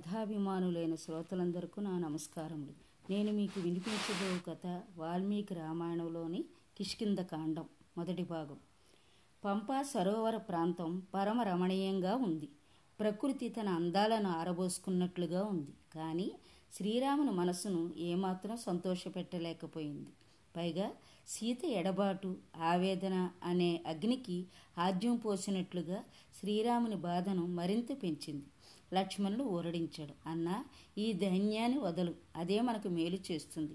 కథాభిమానులైన శ్రోతలందరికీ నా నమస్కారములు. నేను మీకు వినిపించబో కథ వాల్మీకి రామాయణంలోని కిష్కింద కాండం మొదటి భాగం. పంపా సరోవర ప్రాంతం పరమ రమణీయంగా ఉంది. ప్రకృతి తన అందాలను ఆరబోసుకున్నట్లుగా ఉంది. కానీ శ్రీరాముని మనసును ఏమాత్రం సంతోషపెట్టలేకపోయింది. పైగా సీత ఎడబాటు ఆవేదన అనే అగ్నికి ఆద్యం పోసినట్లుగా శ్రీరాముని బాధను మరింత పెంచింది. లక్ష్మణుడు ఊరడించాడు. అన్నా ఈ ధైన్యాన్ని వదలు. అదే మనకు మేలు చేస్తుంది.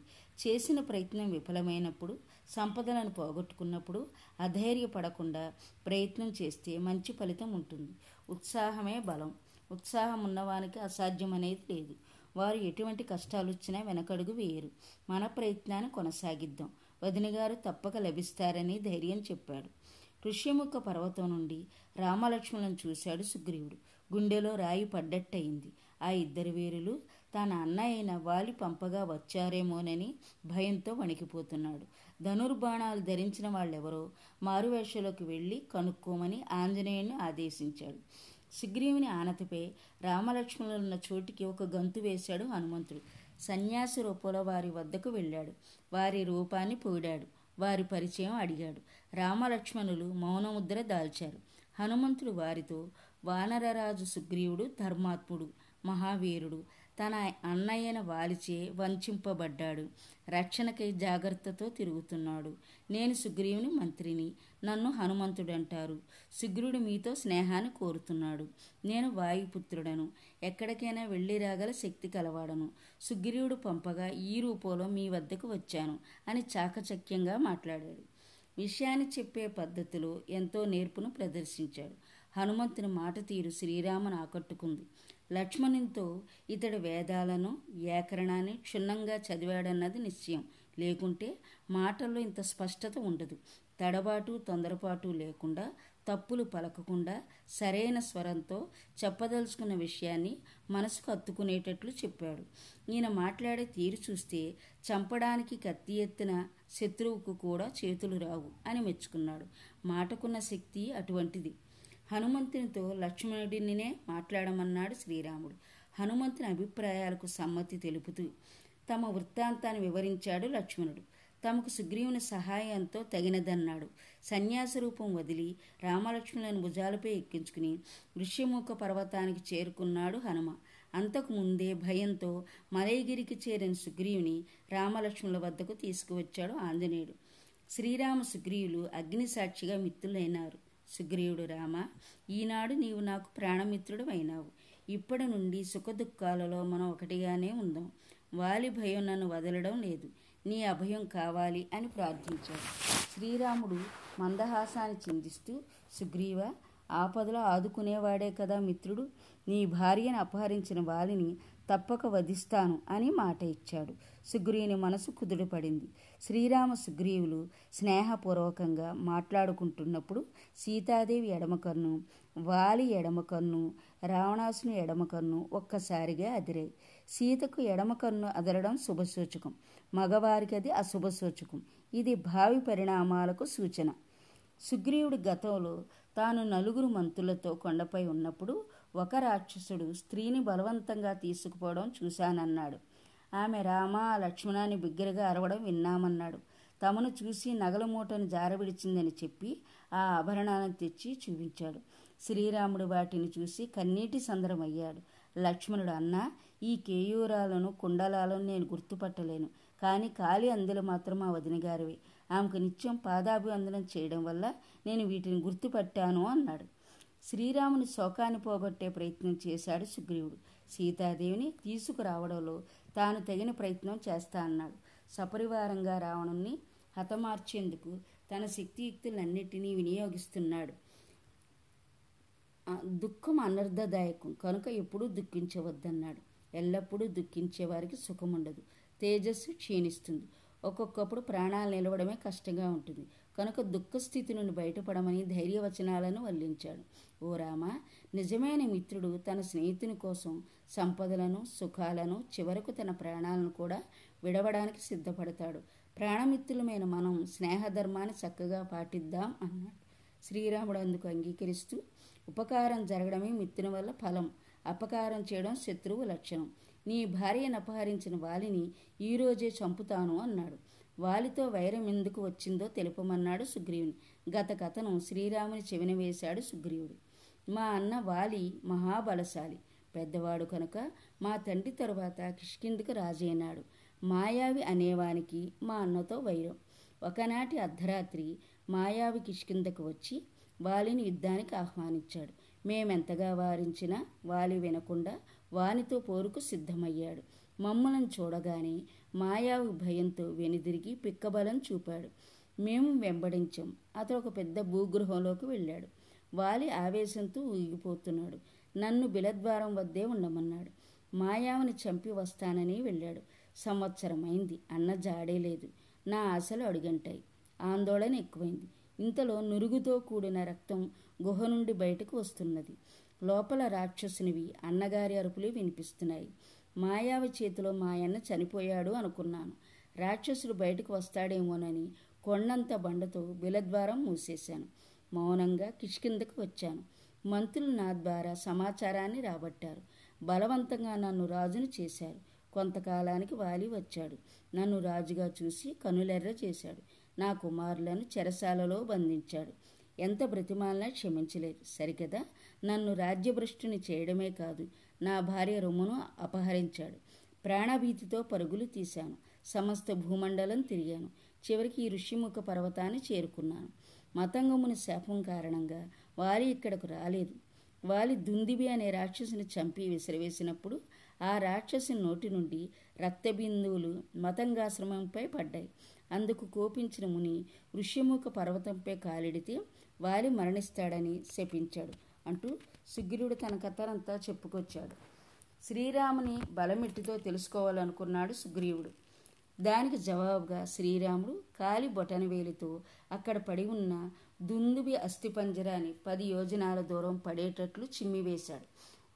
చేసిన ప్రయత్నం విఫలమైనప్పుడు సంపదలను పోగొట్టుకున్నప్పుడు అధైర్యపడకుండా ప్రయత్నం చేస్తే మంచి ఫలితం ఉంటుంది. ఉత్సాహమే బలం. ఉత్సాహం ఉన్నవానికి అసాధ్యం అనేది లేదు. వారు ఎటువంటి కష్టాలు వచ్చినా వెనకడుగు వేయరు. మన ప్రయత్నాన్ని కొనసాగిద్దాం. వదినగారు తప్పక లభిస్తారని ధైర్యం చెప్పాడు. ఋష్యముఖ పర్వతం నుండి రామలక్ష్మణులను చూశాడు సుగ్రీవుడు. గుండెలో రాయి పడ్డట్టయింది. ఆ ఇద్దరు వీరులు తన అన్న అయిన వాలి పంపగా వచ్చారేమోనని భయంతో వణికిపోతున్నాడు. ధనుర్బాణాలు ధరించిన వాళ్ళెవరో మారువేషలోకి వెళ్ళి కనుక్కోమని ఆంజనేయుని ఆదేశించాడు. సుగ్రీవుని ఆనతిపై రామలక్ష్మణులున్న చోటికి ఒక గంతు వేశాడు హనుమంతుడు. సన్యాసి రూపంలో వారి వద్దకు వెళ్ళాడు. వారి రూపాన్ని పోడాడు వారి పరిచయం అడిగాడు. రామలక్ష్మణులు మౌనముద్ర దాల్చారు. హనుమంతుడు వారితో వానరరాజు సుగ్రీవుడు ధర్మాత్ముడు మహావీరుడు. తన అన్నయ్యన వాలిచే వంచింపబడ్డాడు. రక్షణకై జాగ్రత్తతో తిరుగుతున్నాడు. నేను సుగ్రీవుని మంత్రిని. నన్ను హనుమంతుడంటారు. సుగ్రీవుడు మీతో స్నేహాన్ని కోరుతున్నాడు. నేను వాయుపుత్రుడను. ఎక్కడికైనా వెళ్ళి రాగల శక్తి కలవాడను. సుగ్రీవుడు పంపగా ఈ రూపంలో మీ వద్దకు వచ్చాను అని చాకచక్యంగా మాట్లాడాడు. విషయాన్ని చెప్పే పద్ధతిలో ఎంతో నేర్పును ప్రదర్శించాడు. హనుమంతుని మాట తీరు శ్రీరామును ఆకట్టుకుంది. లక్ష్మణునితో ఇతడు వేదాలను వ్యాకరణాన్ని క్షుణ్ణంగా చదివాడన్నది నిశ్చయం. లేకుంటే మాటల్లో ఇంత స్పష్టత ఉండదు. తడబాటు తొందరపాటు లేకుండా తప్పులు పలకకుండా సరైన స్వరంతో చెప్పదలుచుకున్న విషయాన్ని మనసుకు అత్తుకునేటట్లు చెప్పాడు. ఈయన మాట్లాడే తీరు చూస్తే చంపడానికి కత్తి ఎత్తిన శత్రువుకు కూడా చేతులు రావు అని మెచ్చుకున్నాడు. మాటకున్న శక్తి అటువంటిది. హనుమంతునితో లక్ష్మణుడినినే మాట్లాడమన్నాడు శ్రీరాముడు. హనుమంతుని అభిప్రాయాలకు సమ్మతి తెలుపుతూ తమ వృత్తాంతాన్ని వివరించాడు లక్ష్మణుడు. తమకు సుగ్రీవుని సహాయంతో తగినదన్నాడు. సన్యాస రూపం వదిలి రామలక్ష్మణులను భుజాలపై ఎక్కించుకుని ఋష్యముఖ పర్వతానికి చేరుకున్నాడు హనుమ. అంతకు ముందే భయంతో మలయగిరికి చేరిన సుగ్రీవుని రామలక్ష్మణుల వద్దకు తీసుకువచ్చాడు ఆంజనేయుడు. శ్రీరామ సుగ్రీవులు అగ్నిసాక్షిగా మిత్రులైనారు. సుగ్రీవుడు రామ ఈనాడు నీవు నాకు ప్రాణమిత్రుడు అయినావు ఇప్పటి నుండి సుఖదుఖాలలో మనం ఒకటిగానే ఉందాం. వాలి భయం నన్ను వదలడం లేదు. నీ అభయం కావాలి అని ప్రార్థించాడు. శ్రీరాముడు మందహాసాన్ని చిందిస్తూ సుగ్రీవ ఆపదలో ఆదుకునేవాడే కదా మిత్రుడు. నీ భార్యను అపహరించిన వాలిని తప్పక వధిస్తాను అని మాట ఇచ్చాడు. సుగ్రీవుని మనసు కుదుడుపడింది శ్రీరామ సుగ్రీవులు స్నేహపూర్వకంగా మాట్లాడుకుంటున్నప్పుడు సీతాదేవి ఎడమకన్ను వాలి ఎడమకన్ను రావణాసుని ఎడమకన్ను ఒక్కసారిగా అదిరాయి. సీతకు ఎడమకన్ను అదరడం శుభసూచకం. మగవారికి అది అశుభసూచకం. ఇది భావి పరిణామాలకు సూచన. సుగ్రీవుడి గతంలో తాను నలుగురు మంత్రులతో కొండపై ఉన్నప్పుడు ఒక రాక్షసుడు స్త్రీని బలవంతంగా తీసుకుపోవడం చూశానన్నాడు. ఆమె రామ లక్ష్మణాన్ని బిగ్గరగా అరవడం విన్నామన్నాడు. తమను చూసి నగల మూటను జారవిడిచిందని చెప్పి ఆ ఆభరణాలను తెచ్చి చూపించాడు. శ్రీరాముడు వాటిని చూసి కన్నీటి సందరమయ్యాడు. లక్ష్మణుడు అన్న ఈ కేయూరాలను కుండలాలను నేను గుర్తుపట్టలేను. కానీ కాలి అందులు మాత్రం మా వదినగారివి ఆమెకు నిత్యం పాదాభివందనం చేయడం వల్ల నేను వీటిని గుర్తుపట్టాను అన్నాడు. శ్రీరాముని శోకాన్ని పోగొట్టే ప్రయత్నం చేశాడు సుగ్రీవుడు. సీతాదేవిని తీసుకురావడంలో తాను తగిన ప్రయత్నం చేస్తా అన్నాడు. సపరివారంగా రావణుణ్ణి హతమార్చేందుకు తన శక్తియుక్తులన్నిటినీ వినియోగిస్తున్నాడు. దుఃఖం అనర్థదాయకం కనుక ఎప్పుడూ దుఃఖించవద్దన్నాడు. ఎల్లప్పుడూ దుఃఖించే వారికి సుఖం ఉండదు తేజస్సు క్షీణిస్తుంది. ఒక్కొక్కప్పుడు ప్రాణాలు నిలవడమే కష్టంగా ఉంటుంది. కనుక దుఃఖస్థితి నుండి బయటపడమని ధైర్యవచనాలను వల్లించాడు. ఓ రామ నిజమైన మిత్రుడు తన స్నేహితుని కోసం సంపదలను సుఖాలను చివరకు తన ప్రాణాలను కూడా విడవడానికి సిద్ధపడతాడు. ప్రాణమిత్రులమైన మనం స్నేహధర్మాన్ని చక్కగా పాటిద్దాం అన్నాడు. శ్రీరాముడు అందుకు అంగీకరిస్తూ ఉపకారం జరగడమే మిత్రుని వల్ల ఫలం అపకారం చేయడం శత్రువు లక్షణం. నీ భార్యను అపహరించిన వాలిని ఈరోజే చంపుతాను అన్నాడు. వాలితో వైరం ఎందుకు వచ్చిందో తెలుపమన్నాడు సుగ్రీవుని. గత కథను శ్రీరాముని చెవిన వేశాడు సుగ్రీవుడు. మా అన్న వాలి మహాబలశాలి. పెద్దవాడు కనుక మా తండ్రి తరువాత కిష్కిందుకు రాజైనాడు మాయావి అనేవానికి మా అన్నతో వైరం. ఒకనాటి అర్ధరాత్రి మాయావి కిష్కిందకు వచ్చి వాలిని యుద్ధానికి ఆహ్వానించాడు. మేమెంతగా వారించినా వాలి వినకుండా వానితో పోరుకు సిద్ధమయ్యాడు. మమ్మలను చూడగానే మాయావి భయంతో వెనుదిరిగి పిక్కబలం చూపాడు. మేము వెంబడించాం. అతడు ఒక పెద్ద భూగృహంలోకి వెళ్ళాడు. వాలి ఆవేశంతో ఊగిపోతున్నాడు. నన్ను బిలద్వారం వద్దే ఉండమన్నాడు. మాయావిని చంపి వస్తానని వెళ్ళాడు. సంవత్సరమైంది. అన్న జాడే లేదు. నా ఆశలు అడుగంటాయి. ఆందోళన ఎక్కువైంది. ఇంతలో నురుగుతో కూడిన రక్తం గుహ నుండి బయటకు వస్తున్నది. లోపల రాక్షసునివి అన్నగారి అరుపులు వినిపిస్తున్నాయి. మాయావి చేతిలో మాయన్న చనిపోయాడు అనుకున్నాను. రాక్షసుడు బయటకు వస్తాడేమోనని కొండంత బండతో బిలద్వారం మూసేశాను. మౌనంగా కిష్కిందకు వచ్చాను. మంత్రులు నా ద్వారా సమాచారాన్ని రాబట్టారు. బలవంతంగా నన్ను రాజును చేశారు. కొంతకాలానికి వాలి వచ్చాడు. నన్ను రాజుగా చూసి కనులెర్ర చేశాడు. నా కుమారులను చెరసాలలో బంధించాడు. ఎంత బ్రతిమాలనా క్షమించలేదు. సరికదా? నన్ను రాజ్యభ్రష్టుని చేయడమే కాదు. నా భార్య రొమ్మును అపహరించాడు. ప్రాణభీతితో పరుగులు తీశాను. సమస్త భూమండలం తిరిగాను. చివరికి ఈ ఋషిముఖ పర్వతాన్ని చేరుకున్నాను. మతంగముని శాపం కారణంగా వాలి ఇక్కడకు రాలేదు. వాలి దుందిబి అనే రాక్షసుని చంపి విసిరివేసినప్పుడు ఆ రాక్షసుని నోటి నుండి రక్తబిందువులు మతంగాశ్రమంపై పడ్డాయి. అందుకు కోపించిన ముని ఋష్యముఖ పర్వతంపై కాలిడితే వాలి మరణిస్తాడని శపించాడు. అంటూ సుగ్రీవుడు తన కథనంతా చెప్పుకొచ్చాడు. శ్రీరాముని బలమిట్టితో తెలుసుకోవాలనుకున్నాడు సుగ్రీవుడు. దానికి జవాబుగా శ్రీరాముడు కాలి బొటనవేలితో అక్కడ పడి ఉన్న దుందుబి అస్థిపంజరాన్ని పది యోజనాల దూరం పడేటట్లు చిమ్మివేశాడు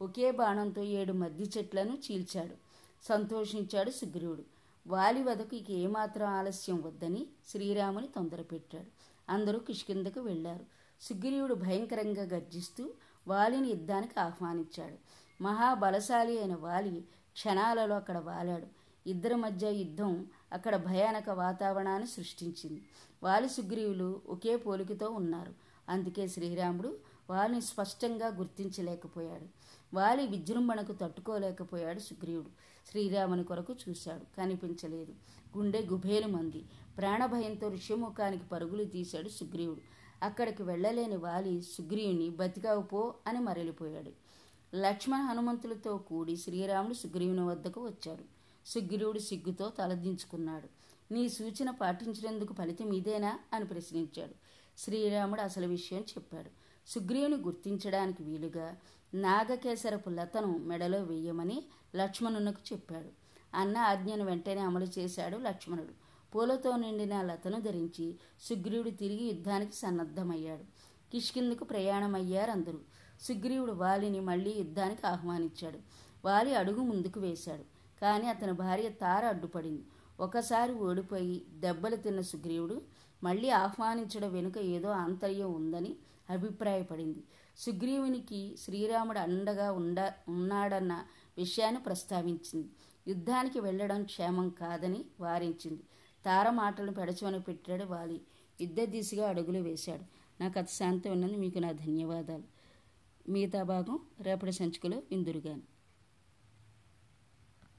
ఒకే బాణంతో ఏడు మద్ది చెట్లను చీల్చాడు. సంతోషించాడు సుగ్రీవుడు. వాలి వదకు ఇక ఏమాత్రం ఆలస్యం వద్దని శ్రీరాముని తొందరపెట్టాడు. అందరూ కిష్కిందకు వెళ్ళారు. సుగ్రీవుడు భయంకరంగా గర్జిస్తూ వాలిని యుద్ధానికి ఆహ్వానించాడు. మహాబలశాలి అయిన వాలి క్షణాలలో అక్కడ వాలాడు. ఇద్దరి మధ్య యుద్ధం అక్కడ భయానక వాతావరణాన్ని సృష్టించింది. వాలి సుగ్రీవులు ఒకే పోలికతో ఉన్నారు. అందుకే శ్రీరాముడు వారిని స్పష్టంగా గుర్తించలేకపోయాడు. వాలి విజృంభణకు తట్టుకోలేకపోయాడు సుగ్రీవుడు. శ్రీరాముని కొరకు చూశాడు. కనిపించలేదు. గుండె గుభేలు మంది. ప్రాణభయంతో ఋషిముఖానికి పరుగులు తీశాడు సుగ్రీవుడు. అక్కడికి వెళ్ళలేని వాలి సుగ్రీవుని బతికావు పో అని మరలిపోయాడు. లక్ష్మణ హనుమంతులతో కూడి శ్రీరాముడు సుగ్రీవుని వద్దకు వచ్చారు సుగ్రీవుడు సిగ్గుతో తలదించుకున్నాడు. నీ సూచన పాటించినందుకు ఫలితం ఇదేనా? అని ప్రశ్నించాడు. శ్రీరాముడు అసలు విషయం చెప్పాడు. సుగ్రీవుని గుర్తించడానికి వీలుగా నాగకేశరపు లతను మెడలో వేయమని లక్ష్మణునకు చెప్పాడు. అన్న ఆజ్ఞను వెంటనే అమలు చేశాడు లక్ష్మణుడు. పూలతో నిండిన లతను ధరించి సుగ్రీవుడు తిరిగి యుద్ధానికి సన్నద్ధమయ్యాడు. కిష్కిందకు ప్రయాణమయ్యారు అందరూ సుగ్రీవుడు వాలిని మళ్ళీ యుద్ధానికి ఆహ్వానించాడు. వాలి అడుగు ముందుకు వేశాడు. కానీ అతని భార్య తార అడ్డుపడింది. ఒకసారి ఓడిపోయి దెబ్బలు తిన్న సుగ్రీవుడు మళ్ళీ ఆహ్వానించడం వెనుక ఏదో ఆంతర్యం ఉందని అభిప్రాయపడింది. సుగ్రీవునికి శ్రీరాముడు అండగా ఉండ ఉన్నాడన్న విషయాన్ని ప్రస్తావించింది. యుద్ధానికి వెళ్ళడం క్షేమం కాదని వారించింది. తార మాటలను పెడచమని పెట్టాడు వాలి యుద్ధ దిశగా అడుగులు వేశాడు. నాకు అతి శాంతం ఉన్నది మీకు నా ధన్యవాదాలు. మిగతా భాగం రేపటి సంచికలో ఇందురుగాను